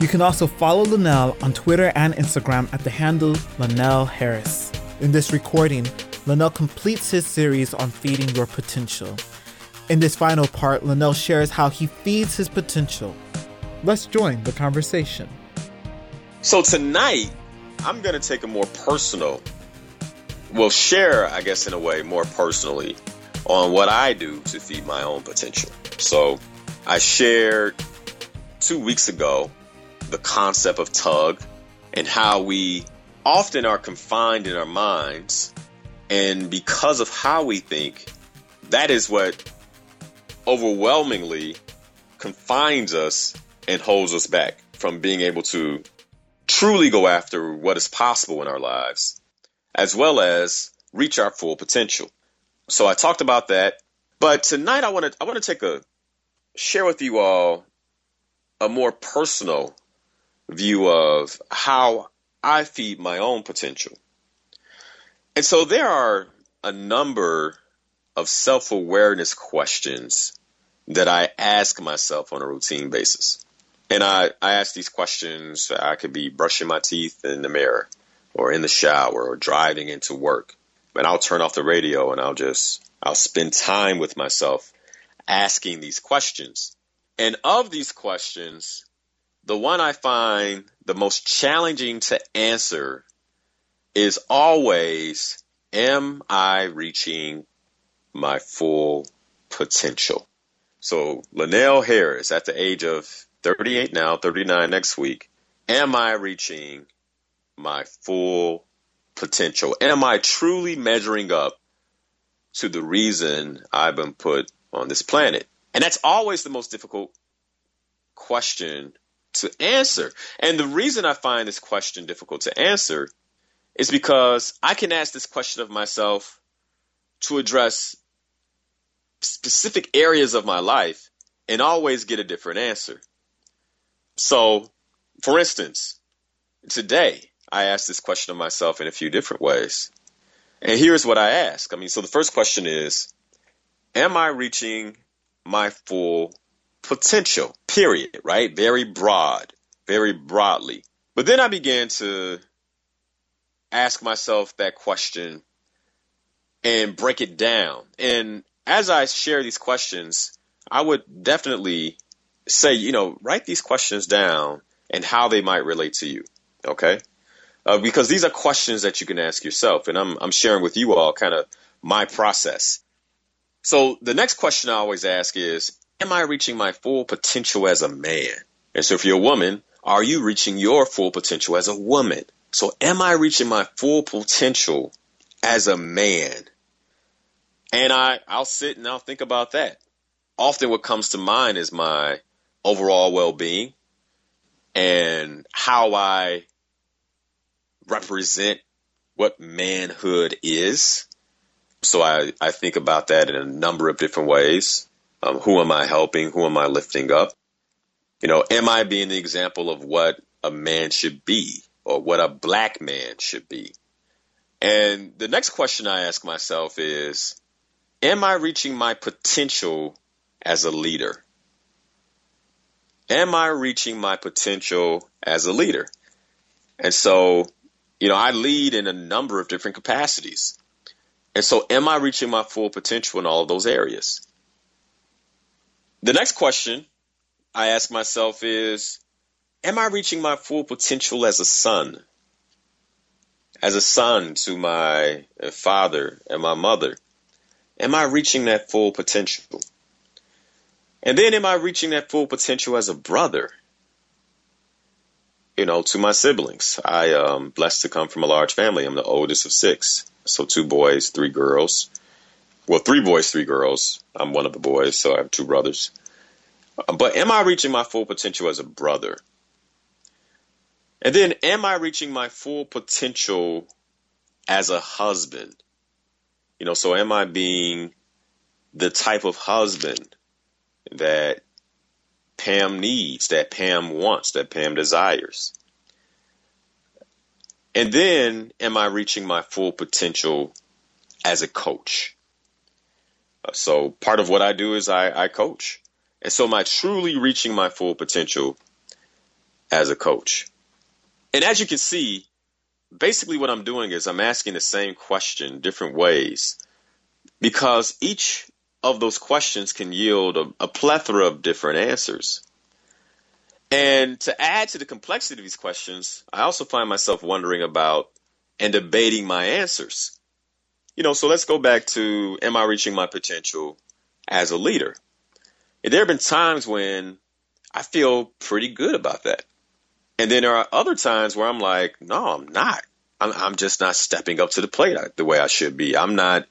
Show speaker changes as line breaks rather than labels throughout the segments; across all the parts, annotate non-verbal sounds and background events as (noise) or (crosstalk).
You can also follow Linnell on Twitter and Instagram at the handle Linnell Harris. In this recording, Linnell completes his series on feeding your potential. In this final part, Linnell shares how he feeds his potential. Let's join the conversation.
So tonight, I'm going to take a more personal, well, share, I guess, in a way, more personally on what I do to feed my own potential. So I shared two weeks ago the concept of tug and how we often are confined in our minds. And because of how we think, that is what overwhelmingly confines us and holds us back from being able to truly go after what is possible in our lives, as well as reach our full potential. So I talked about that, but tonight I want to I want to take a share with you all a more personal view of how I feed my own potential. And so there are a number of self awareness questions that I ask myself on a routine basis. And I, I ask these questions, I could be brushing my teeth in the mirror or in the shower or driving into work. And I'll turn off the radio and I'll just, I'll spend time with myself asking these questions. And of these questions, the one I find the most challenging to answer is always Am I reaching my full potential? So, Linnell Harris, at the age of 38 now, 39 next week, am I reaching my full potential? Am I truly measuring up to the reason I've been put on this planet? And that's always the most difficult question to answer. And the reason I find this question difficult to answer is because I can ask this question of myself to address specific areas of my life and always get a different answer. So, for instance, today I asked this question of myself in a few different ways. And here's what I ask. I mean, so the first question is Am I reaching my full potential, period, right? Very broad, very broadly. But then I began to ask myself that question and break it down. And as I share these questions, I would definitely say, you know, write these questions down and how they might relate to you. Okay. Uh, because these are questions that you can ask yourself. And I'm, I'm sharing with you all kind of my process. So the next question I always ask is, am I reaching my full potential as a man? And so if you're a woman, are you reaching your full potential as a woman? So am I reaching my full potential as a man? And I, I'll sit and I'll think about that. Often what comes to mind is my overall well-being and how I represent what manhood is. So I, I think about that in a number of different ways. Um, who am I helping? Who am I lifting up? You know, am I being the example of what a man should be or what a black man should be? And the next question I ask myself is, am I reaching my potential as a leader? Am I reaching my potential as a leader? And so, you know, I lead in a number of different capacities. And so, am I reaching my full potential in all of those areas? The next question I ask myself is Am I reaching my full potential as a son? As a son to my father and my mother? Am I reaching that full potential? And then am I reaching that full potential as a brother? You know, to my siblings. I am um, blessed to come from a large family. I'm the oldest of six. So two boys, three girls well, three boys, three girls. I'm one of the boys, so I have two brothers. Uh, but am I reaching my full potential as a brother? And then, am I reaching my full potential as a husband? You know, so am I being the type of husband that Pam needs, that Pam wants, that Pam desires? And then am I reaching my full potential as a coach? So part of what I do is I, I coach. And so am I truly reaching my full potential as a coach? And as you can see, basically what I'm doing is I'm asking the same question different ways because each of those questions can yield a, a plethora of different answers. And to add to the complexity of these questions, I also find myself wondering about and debating my answers. You know, so let's go back to am I reaching my potential as a leader? And there have been times when I feel pretty good about that. And then there are other times where I'm like, no, I'm not. I'm, I'm just not stepping up to the plate uh, the way I should be. I'm not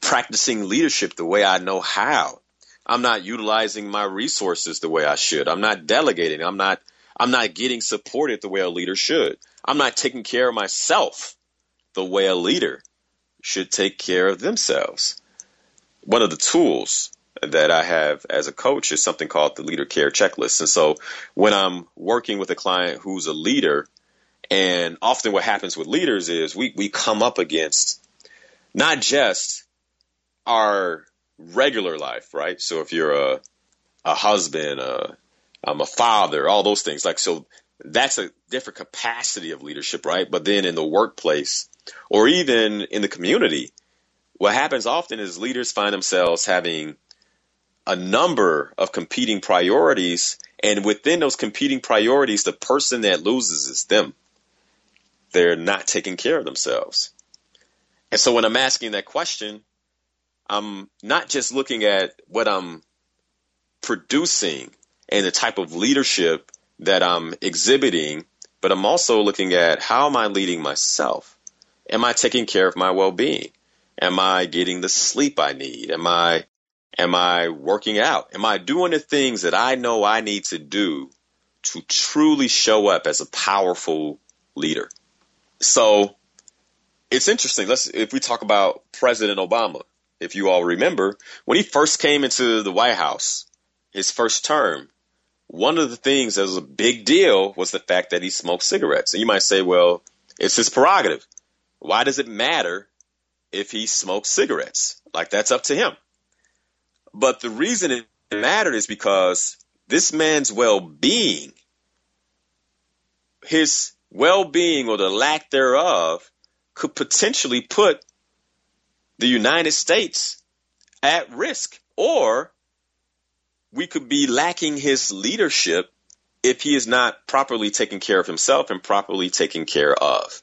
practicing leadership the way I know how. I'm not utilizing my resources the way I should. I'm not delegating. I'm not I'm not getting supported the way a leader should. I'm not taking care of myself the way a leader should take care of themselves. One of the tools that I have as a coach is something called the leader care checklist. And so when I'm working with a client who's a leader, and often what happens with leaders is we, we come up against not just our regular life, right? So if you're a a husband, a, I'm a father, all those things. Like so that's a different capacity of leadership, right? But then in the workplace or even in the community, what happens often is leaders find themselves having a number of competing priorities and within those competing priorities the person that loses is them. They're not taking care of themselves. And so when I'm asking that question, I'm not just looking at what I'm producing and the type of leadership that I'm exhibiting, but I'm also looking at how am I leading myself? Am I taking care of my well-being? Am I getting the sleep I need? Am I am I working out? Am I doing the things that I know I need to do to truly show up as a powerful leader? So it's interesting. Let's if we talk about President Obama, if you all remember, when he first came into the White House, his first term, one of the things that was a big deal was the fact that he smoked cigarettes. And you might say, well, it's his prerogative. Why does it matter if he smokes cigarettes? Like that's up to him. But the reason it mattered is because this man's well being, his well being or the lack thereof, could potentially put the United States at risk. Or we could be lacking his leadership if he is not properly taking care of himself and properly taken care of.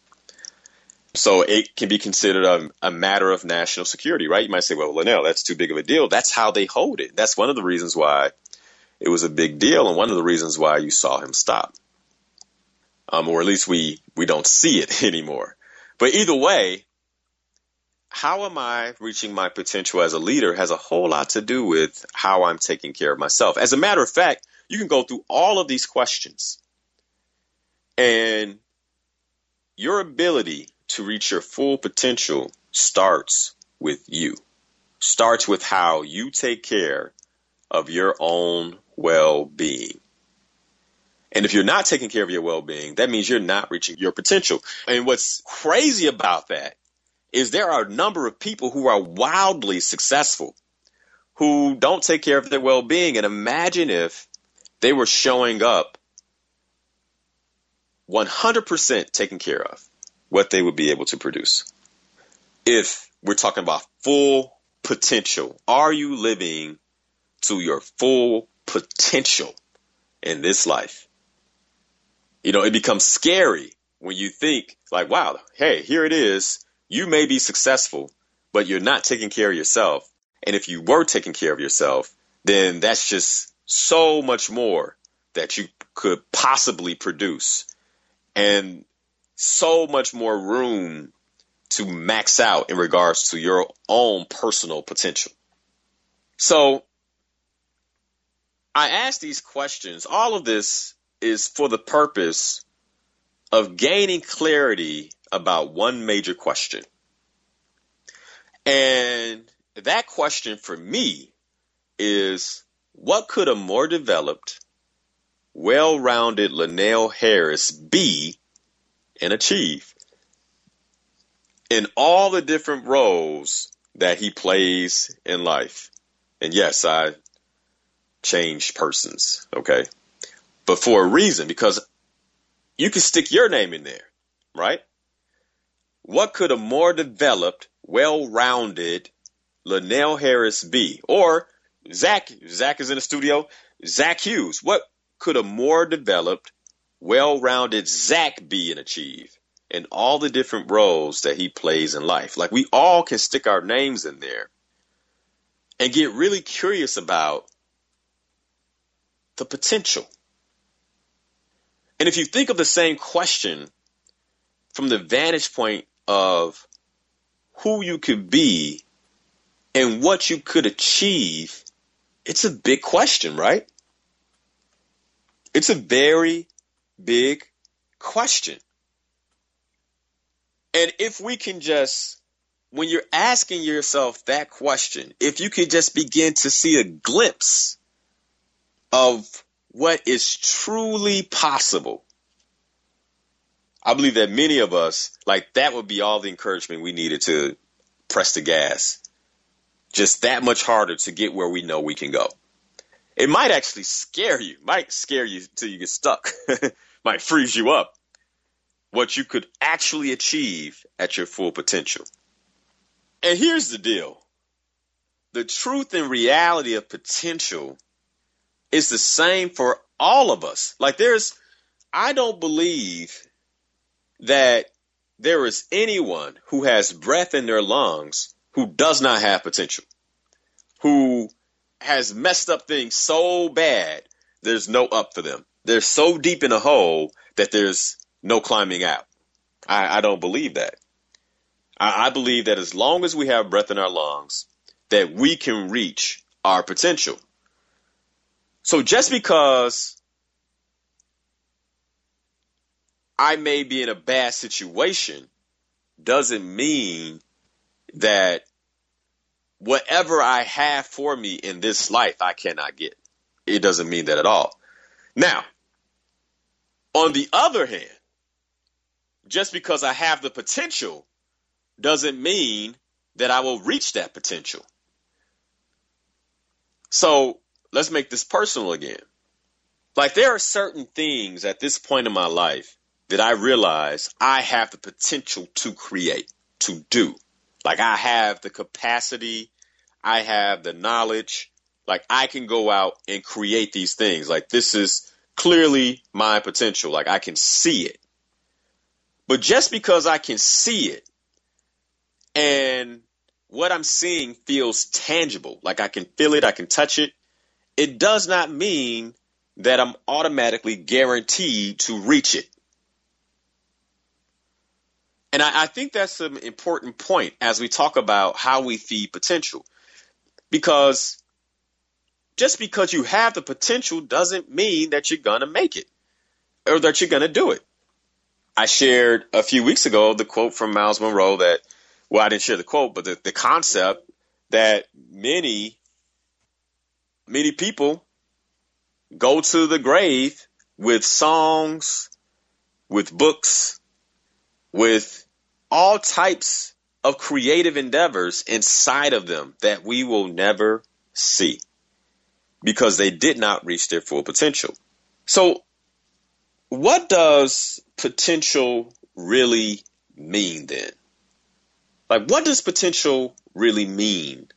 So it can be considered a, a, matter of national security, right? You might say, well, Linnell, that's too big of a deal. That's how they hold it. That's one of the reasons why it was a big deal and one of the reasons why you saw him stop. Um, or at least we, we don't see it (laughs) anymore. But either way, how am I reaching my potential as a leader has a whole lot to do with how I'm taking care of myself. As a matter of fact, you can go through all of these questions and your ability to reach your full potential starts with you, starts with how you take care of your own well being. And if you're not taking care of your well being, that means you're not reaching your potential. And what's crazy about that is there are a number of people who are wildly successful who don't take care of their well being. And imagine if they were showing up 100% taken care of what they would be able to produce. If we're talking about full potential, are you living to your full potential in this life? You know, it becomes scary when you think like, wow, hey, here it is. You may be successful, but you're not taking care of yourself. And if you were taking care of yourself, then that's just so much more that you could possibly produce. And so much more room to max out in regards to your own personal potential. So I ask these questions. All of this is for the purpose of gaining clarity about one major question. And that question for me is what could a more developed, well rounded Linnell Harris be and achieve in all the different roles that he plays in life? And yes, I changed persons, okay? But for a reason, because you can stick your name in there, right? What could a more developed, well rounded Linnell Harris be? Or Zach, Zach is in the studio. Zach Hughes. What could a more developed, well rounded Zach be and achieve in all the different roles that he plays in life? Like we all can stick our names in there and get really curious about the potential. And if you think of the same question from the vantage point of who you could be and what you could achieve, it's a big question, right? It's a very big question. And if we can just, when you're asking yourself that question, if you can just begin to see a glimpse of what is truly possible, I believe that many of us, like that would be all the encouragement we needed to press the gas just that much harder to get where we know we can go. It might actually scare you, might scare you till you get stuck, (laughs) might freeze you up. What you could actually achieve at your full potential. And here's the deal the truth and reality of potential is the same for all of us. Like, there's, I don't believe that there is anyone who has breath in their lungs who does not have potential, who has messed up things so bad, there's no up for them. They're so deep in a hole that there's no climbing out. I, I don't believe that. I, I believe that as long as we have breath in our lungs, that we can reach our potential. So just because I may be in a bad situation doesn't mean that whatever I have for me in this life, I cannot get. It doesn't mean that at all. Now, on the other hand, just because I have the potential doesn't mean that I will reach that potential. So let's make this personal again. Like there are certain things at this point in my life that I realize I have the potential to create, to do. Like I have the capacity, I have the knowledge, like I can go out and create these things. Like this is clearly my potential. Like I can see it. But just because I can see it and what I'm seeing feels tangible, like I can feel it, I can touch it, it does not mean that I'm automatically guaranteed to reach it. And I, I think that's an important point as we talk about how we feed potential. Because just because you have the potential doesn't mean that you're going to make it or that you're going to do it. I shared a few weeks ago the quote from Myles Munroe that, well, I didn't share the quote, but the, the concept that many, many people go to the grave with songs, with books, with all types of creative endeavors inside of them that we will never see because they did not reach their full potential. So, what does potential really mean then? Like, what does potential really mean?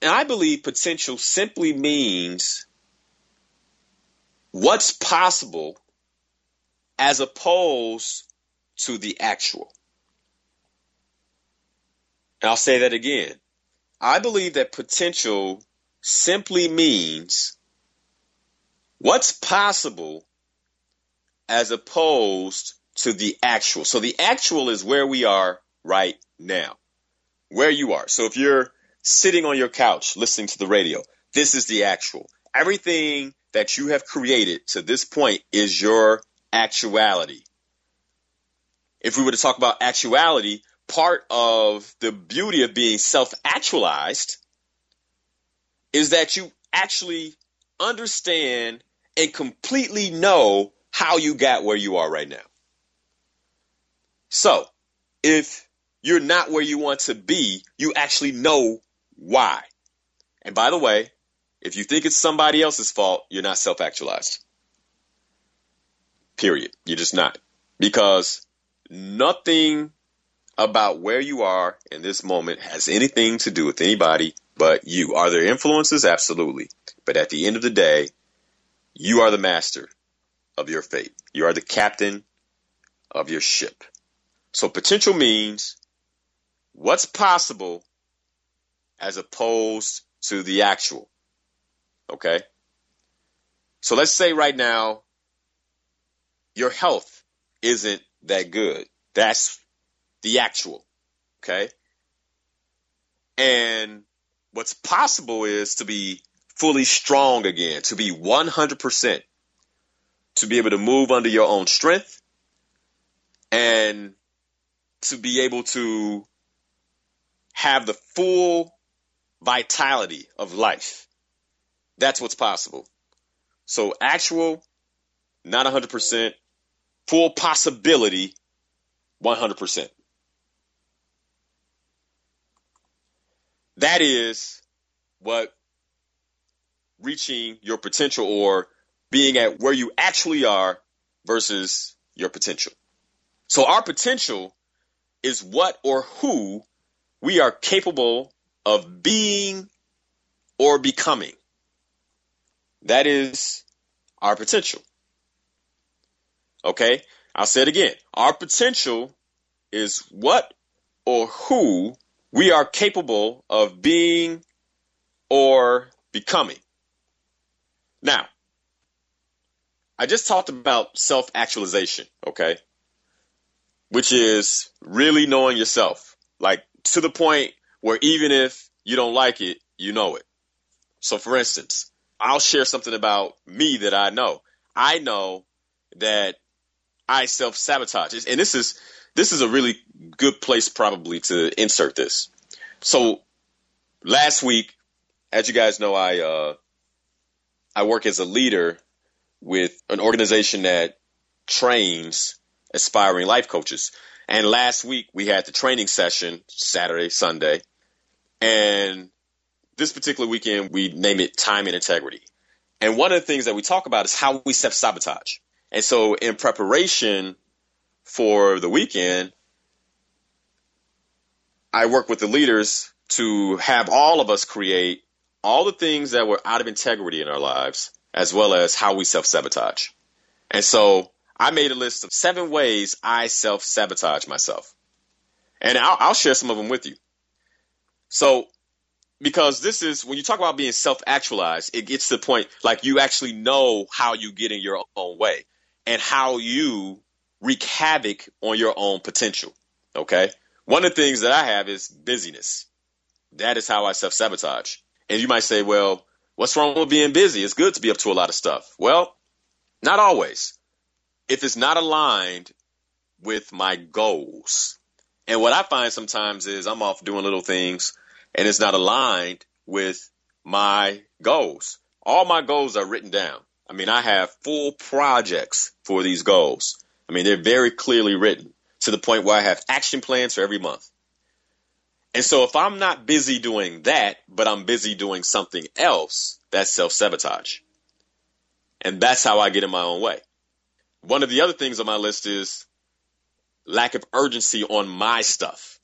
And I believe potential simply means what's possible as opposed to the actual. And I'll say that again. I believe that potential simply means what's possible as opposed to the actual. So the actual is where we are right now, where you are. So if you're sitting on your couch listening to the radio, this is the actual. Everything that you have created to this point is your actuality. If we were to talk about actuality, part of the beauty of being self actualized is that you actually understand and completely know how you got where you are right now. So, if you're not where you want to be, you actually know why. And by the way, if you think it's somebody else's fault, you're not self actualized. Period. You're just not. Because nothing about where you are in this moment has anything to do with anybody but you. Are there influences? Absolutely. But at the end of the day, you are the master of your fate. You are the captain of your ship. So potential means what's possible as opposed to the actual. Okay? So let's say right now your health isn't that good. That's the actual. Okay? And what's possible is to be fully strong again, to be 100%, to be able to move under your own strength and to be able to have the full vitality of life. That's what's possible. So, actual, not 100%, full possibility, 100%. That is what reaching your potential or being at where you actually are versus your potential. So our potential is what or who we are capable of being or becoming. That is our potential. Okay? I'll say it again. Our potential is what or who we are capable of being or becoming. Now, I just talked about self actualization, okay? Which is really knowing yourself, like to the point where even if you don't like it, you know it. So, for instance, I'll share something about me that I know. I know that I self sabotage, and this is this is a really good place probably to insert this. So, last week, as you guys know, I uh, I work as a leader with an organization that trains aspiring life coaches. And last week we had the training session, Saturday, Sunday. And this particular weekend we name it time and integrity. And one of the things that we talk about is how we self sabotage. And so in preparation for the weekend, I work with the leaders to have all of us create all the things that were out of integrity in our lives, as well as how we self sabotage. And so I made a list of seven ways I self sabotage myself. And I'll, I'll, share some of them with you. So, because this is when you talk about being self actualized, it gets to the point like you actually know how you get in your own way and how you wreak havoc on your own potential. Okay. One of the things that I have is busyness. That is how I self sabotage. And you might say, well, what's wrong with being busy? It's good to be up to a lot of stuff. Well, not always. If it's not aligned with my goals. And what I find sometimes is I'm off doing little things and it's not aligned with my goals. All my goals are written down. I mean, I have full projects for these goals. I mean, they're very clearly written to the point where I have action plans for every month. And so if I'm not busy doing that, but I'm busy doing something else, that's self sabotage. And that's how I get in my own way. One of the other things on my list is lack of urgency on my stuff.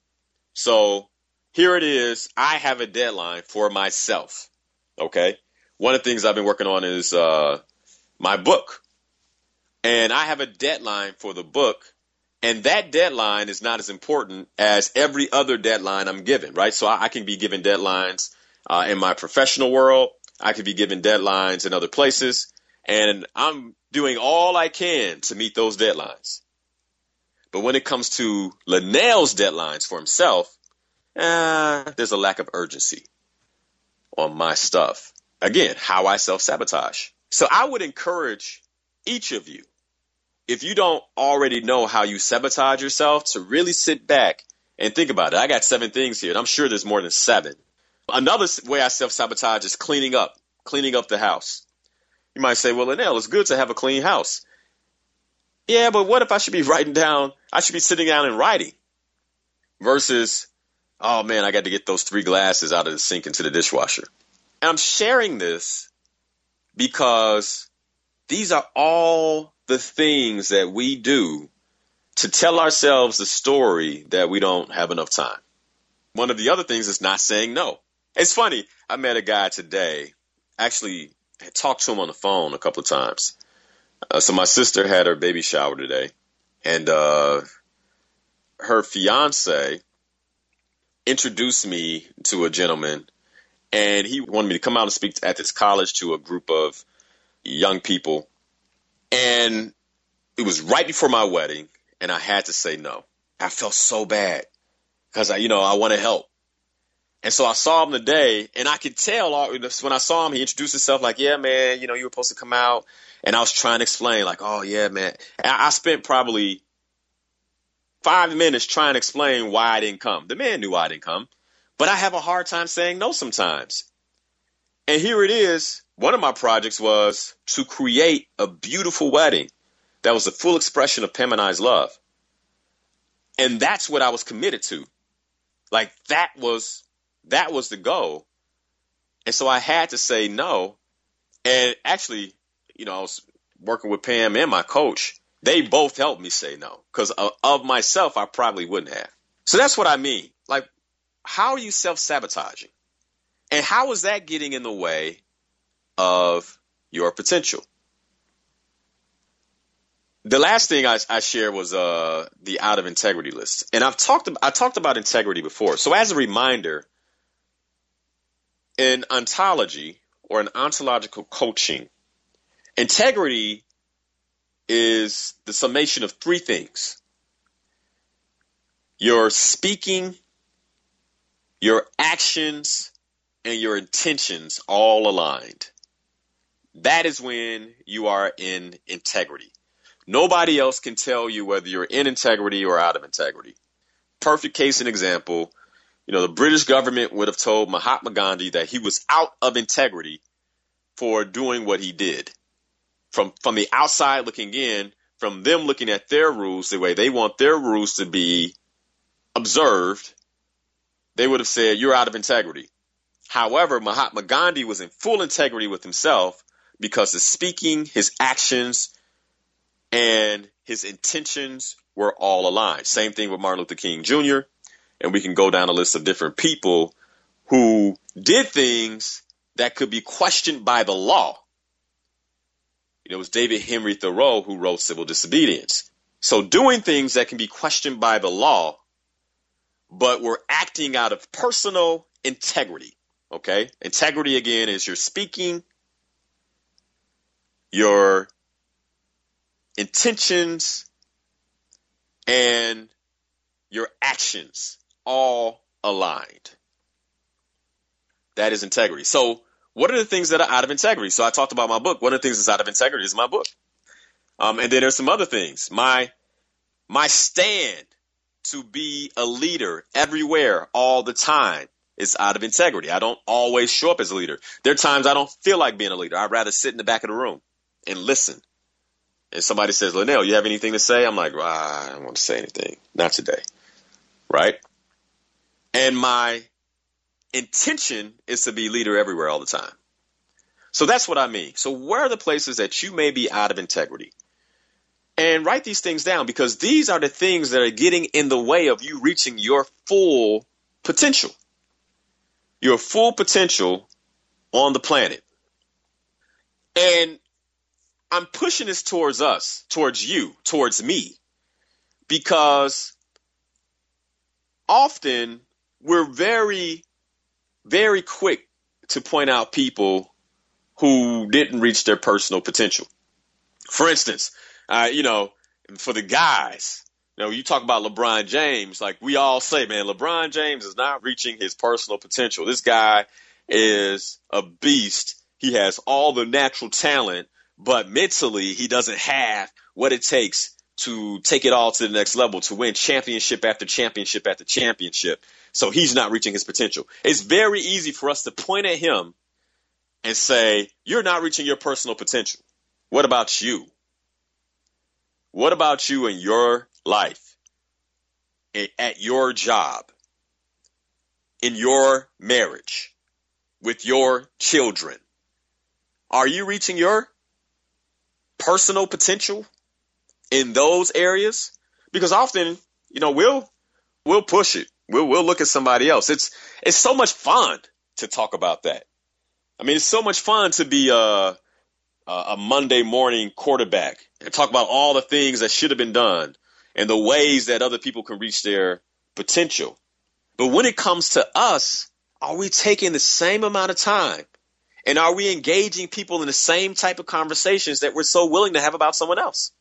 So here it is. I have a deadline for myself. Okay. One of the things I've been working on is uh, my book. And I have a deadline for the book and that deadline is not as important as every other deadline I'm given, right? So I, I can be given deadlines uh, in my professional world. I could be given deadlines in other places. And I'm doing all I can to meet those deadlines. But when it comes to Linnell's deadlines for himself, eh, there's a lack of urgency on my stuff. Again, how I self sabotage. So I would encourage each of you if you don't already know how you sabotage yourself, to really sit back And think about it. I got seven things here, and I'm sure there's more than seven. Another way I self sabotage is cleaning up, cleaning up the house. You might say, well, Linnell, it's good to have a clean house. Yeah, but what if I should be writing down, I should be sitting down and writing versus, oh man, I got to get those three glasses out of the sink into the dishwasher. And I'm sharing this because these are all the things that we do to tell ourselves the story that we don't have enough time. One of the other things is not saying no. It's funny. I met a guy today, actually had talked to him on the phone a couple of times. Uh, so my sister had her baby shower today, and uh, her fiance introduced me to a gentleman, and he wanted me to come out and speak at this college to a group of young people. And it was right before my wedding, and I had to say no. I felt so bad because I, you know, I want to help. And so I saw him today, and I could tell when I saw him, he introduced himself like, "Yeah, man, you know, you were supposed to come out." And I was trying to explain, like, "Oh, yeah, man." And I spent probably five minutes trying to explain why I didn't come. The man knew I didn't come, but I have a hard time saying no sometimes. And here it is. One of my projects was to create a beautiful wedding that was a full expression of Pam and I's love. And that's what I was committed to. Like that was that was the goal. And so I had to say no. And actually, you know, I was working with Pam and my coach. They both helped me say no because of, myself, I probably wouldn't have. So that's what I mean. Like, how are you self sabotaging? And how is that getting in the way of your potential? The last thing I, I shared was uh, the out of integrity list, and I've talked I talked about integrity before. So as a reminder, in ontology or in ontological coaching, integrity is the summation of three things your speaking, your actions, and your intentions all aligned. That is when you are in integrity. Nobody else can tell you whether you're in integrity or out of integrity. Perfect case and example you know, the British government would have told Mahatma Gandhi that he was out of integrity for doing what he did. From from the outside looking in, from them looking at their rules the way they want their rules to be observed, they would have said you're out of integrity. However, Mahatma Gandhi was in full integrity with himself because his speaking, his actions, and his intentions were all aligned. Same thing with Martin Luther King Jr and we can go down a list of different people who did things that could be questioned by the law. It was David Henry Thoreau who wrote Civil Disobedience. So doing things that can be questioned by the law, but we're acting out of personal integrity. Okay? Integrity again is your speaking, your intentions, and your actions all aligned. That is integrity. So, what are the things that are out of integrity? So, I talked about my book. One of the things that's out of integrity is my book. Um, and then there's some other things. My my stand to be a leader everywhere all the time is out of integrity. I don't always show up as a leader. There are times I don't feel like being a leader. I'd rather sit in the back of the room and listen. And somebody says, Linnell, you have anything to say? I'm like, ah, I don't want to say anything. Not today. Right? And my intention is to be leader everywhere all the time. So that's what I mean. So where are the places that you may be out of integrity? And write these things down because these are the things that are getting in the way of you reaching your full potential. Your full potential on the planet. And I'm pushing this towards us, towards you, towards me, because often we're very, very quick to point out people who didn't reach their personal potential. For instance, uh, you know, for the guys, you know, you talk about LeBron James, like we all say, man, LeBron James is not reaching his personal potential. This guy is a beast. He has all the natural talent, but mentally he doesn't have what it takes to take it all to the next level, to win championship after championship after championship. So he's not reaching his potential. It's very easy for us to point at him and say, You're not reaching your personal potential. What about you? What about you in your life, at your job, in your marriage, with your children? Are you reaching your personal potential in those areas? Because often, you know, we'll we'll push it. We'll we'll look at somebody else. It's it's so much fun to talk about that. I mean, it's so much fun to be a a Monday morning quarterback and talk about all the things that should have been done and the ways that other people can reach their potential. But when it comes to us, are we taking the same amount of time? And are we engaging people in the same type of conversations that we're so willing to have about someone else?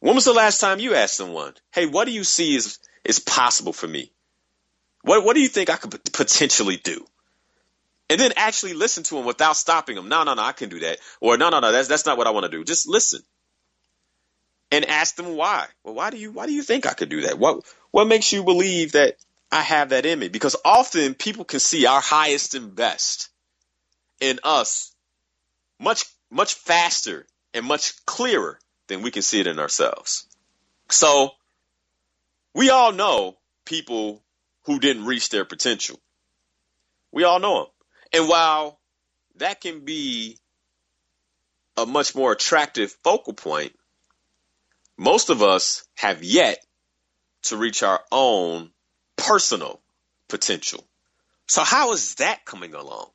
When was the last time you asked someone, "Hey, what do you see is is possible for me? What what do you think I could potentially do?" And then actually listen to them without stopping them. No, no, no, I can do that. Or no, no, no, that's that's not what I want to do. Just listen. And ask them why. Well, why do you why do you think I could do that? What what makes you believe that I have that in me? Because often people can see our highest and best in us much much faster and much clearer than we can see it in ourselves. So we all know people who didn't reach their potential. We all know them. And while that can be a much more attractive focal point, most of us have yet to reach our own personal potential. So how is that coming along?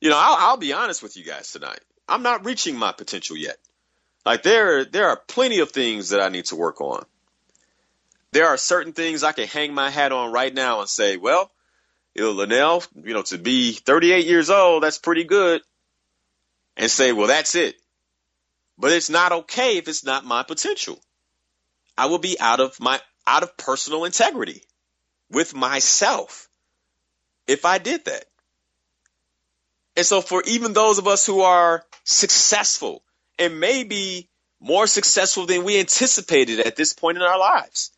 You know, I'll, I'll be honest with you guys tonight. I'm not reaching my potential yet. Like there, there are plenty of things that I need to work on. There are certain things I can hang my hat on right now and say, well, you know, Linnell, you know, to be 38 years old, that's pretty good. And say, well, that's it. But it's not okay if it's not my potential. I will be out of my out of personal integrity with myself if I did that. And so for even those of us who are successful and maybe more successful than we anticipated at this point in our lives.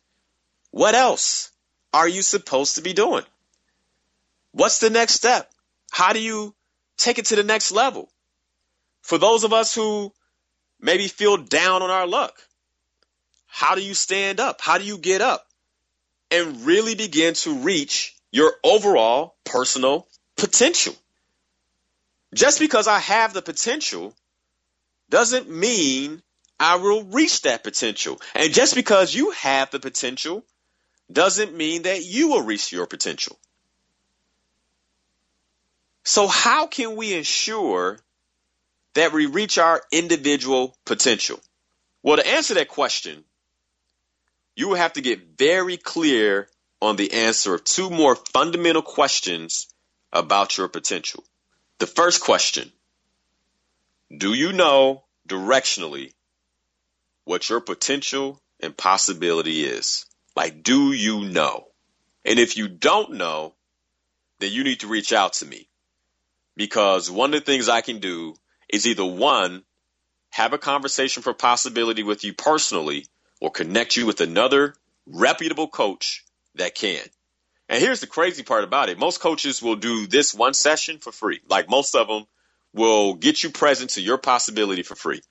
What else are you supposed to be doing? What's the next step? How do you take it to the next level? For those of us who maybe feel down on our luck, how do you stand up? How do you get up and really begin to reach your overall personal potential? Just because I have the potential doesn't mean I will reach that potential. And just because you have the potential doesn't mean that you will reach your potential. So, how can we ensure that we reach our individual potential? Well, to answer that question, you will have to get very clear on the answer of two more fundamental questions about your potential. The first question do you know directionally what your potential and possibility is? Like, do you know? And if you don't know, then you need to reach out to me because one of the things I can do is either one, have a conversation for possibility with you personally or connect you with another reputable coach that can. And here's the crazy part about it. Most coaches will do this one session for free. Like most of them will get you present to your possibility for free.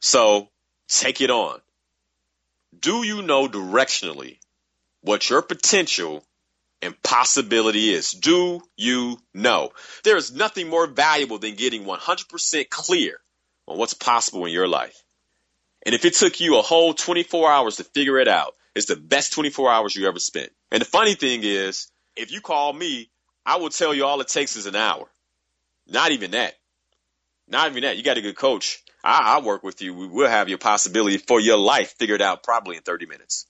So take it on. Do you know directionally what your potential and possibility is? Do you know? There is nothing more valuable than getting 100% clear on what's possible in your life. And if it took you a whole 24 hours to figure it out, it's the best 24 hours you ever spent. And the funny thing is, if you call me, I will tell you all it takes is an hour. Not even that. Not even that. You got a good coach. I, I work with you. We will have your possibility for your life figured out probably in 30 minutes.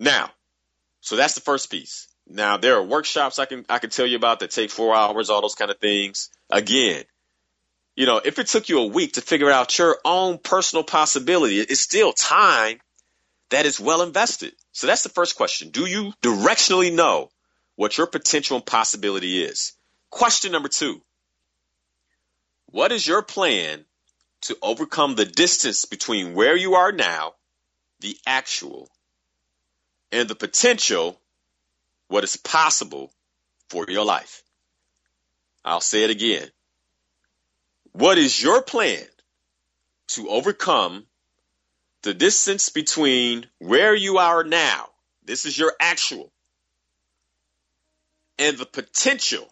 Now, so that's the first piece. Now there are workshops I can I can tell you about that take four hours, all those kind of things. Again, you know, if it took you a week to figure out your own personal possibility, it's still time that is well invested. So that's the first question. Do you directionally know what your potential and possibility is? Question number two What is your plan to overcome the distance between where you are now, the actual, and the potential, what is possible for your life. I'll say it again. What is your plan to overcome the distance between where you are now? This is your actual. And the potential.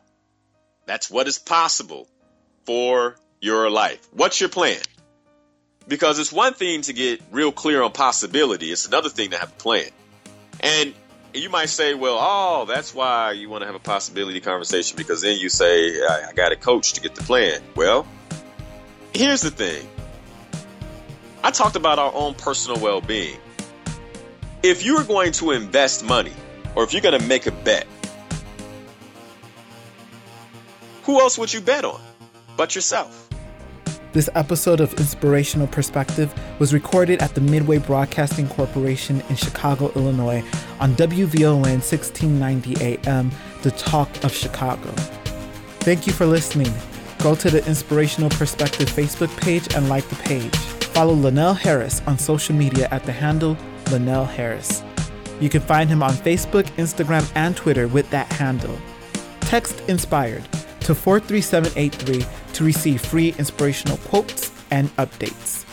That's what is possible for your life. What's your plan? Because it's one thing to get real clear on possibility, it's another thing to have a plan. And you might say, well, oh, that's why you want to have a possibility conversation because then you say, I, I got a coach to get the plan. Well, here's the thing I talked about our own personal well being. If you are going to invest money or if you're going to make a bet, who else would you bet on but yourself?
This episode of Inspirational Perspective was recorded at the Midway Broadcasting Corporation in Chicago, Illinois on WVON 1690 AM, The Talk of Chicago. Thank you for listening. Go to the Inspirational Perspective Facebook page and like the page. Follow Linnell Harris on social media at the handle Linnell Harris. You can find him on Facebook, Instagram, and Twitter with that handle. Text Inspired to 43783 to receive free inspirational quotes and updates.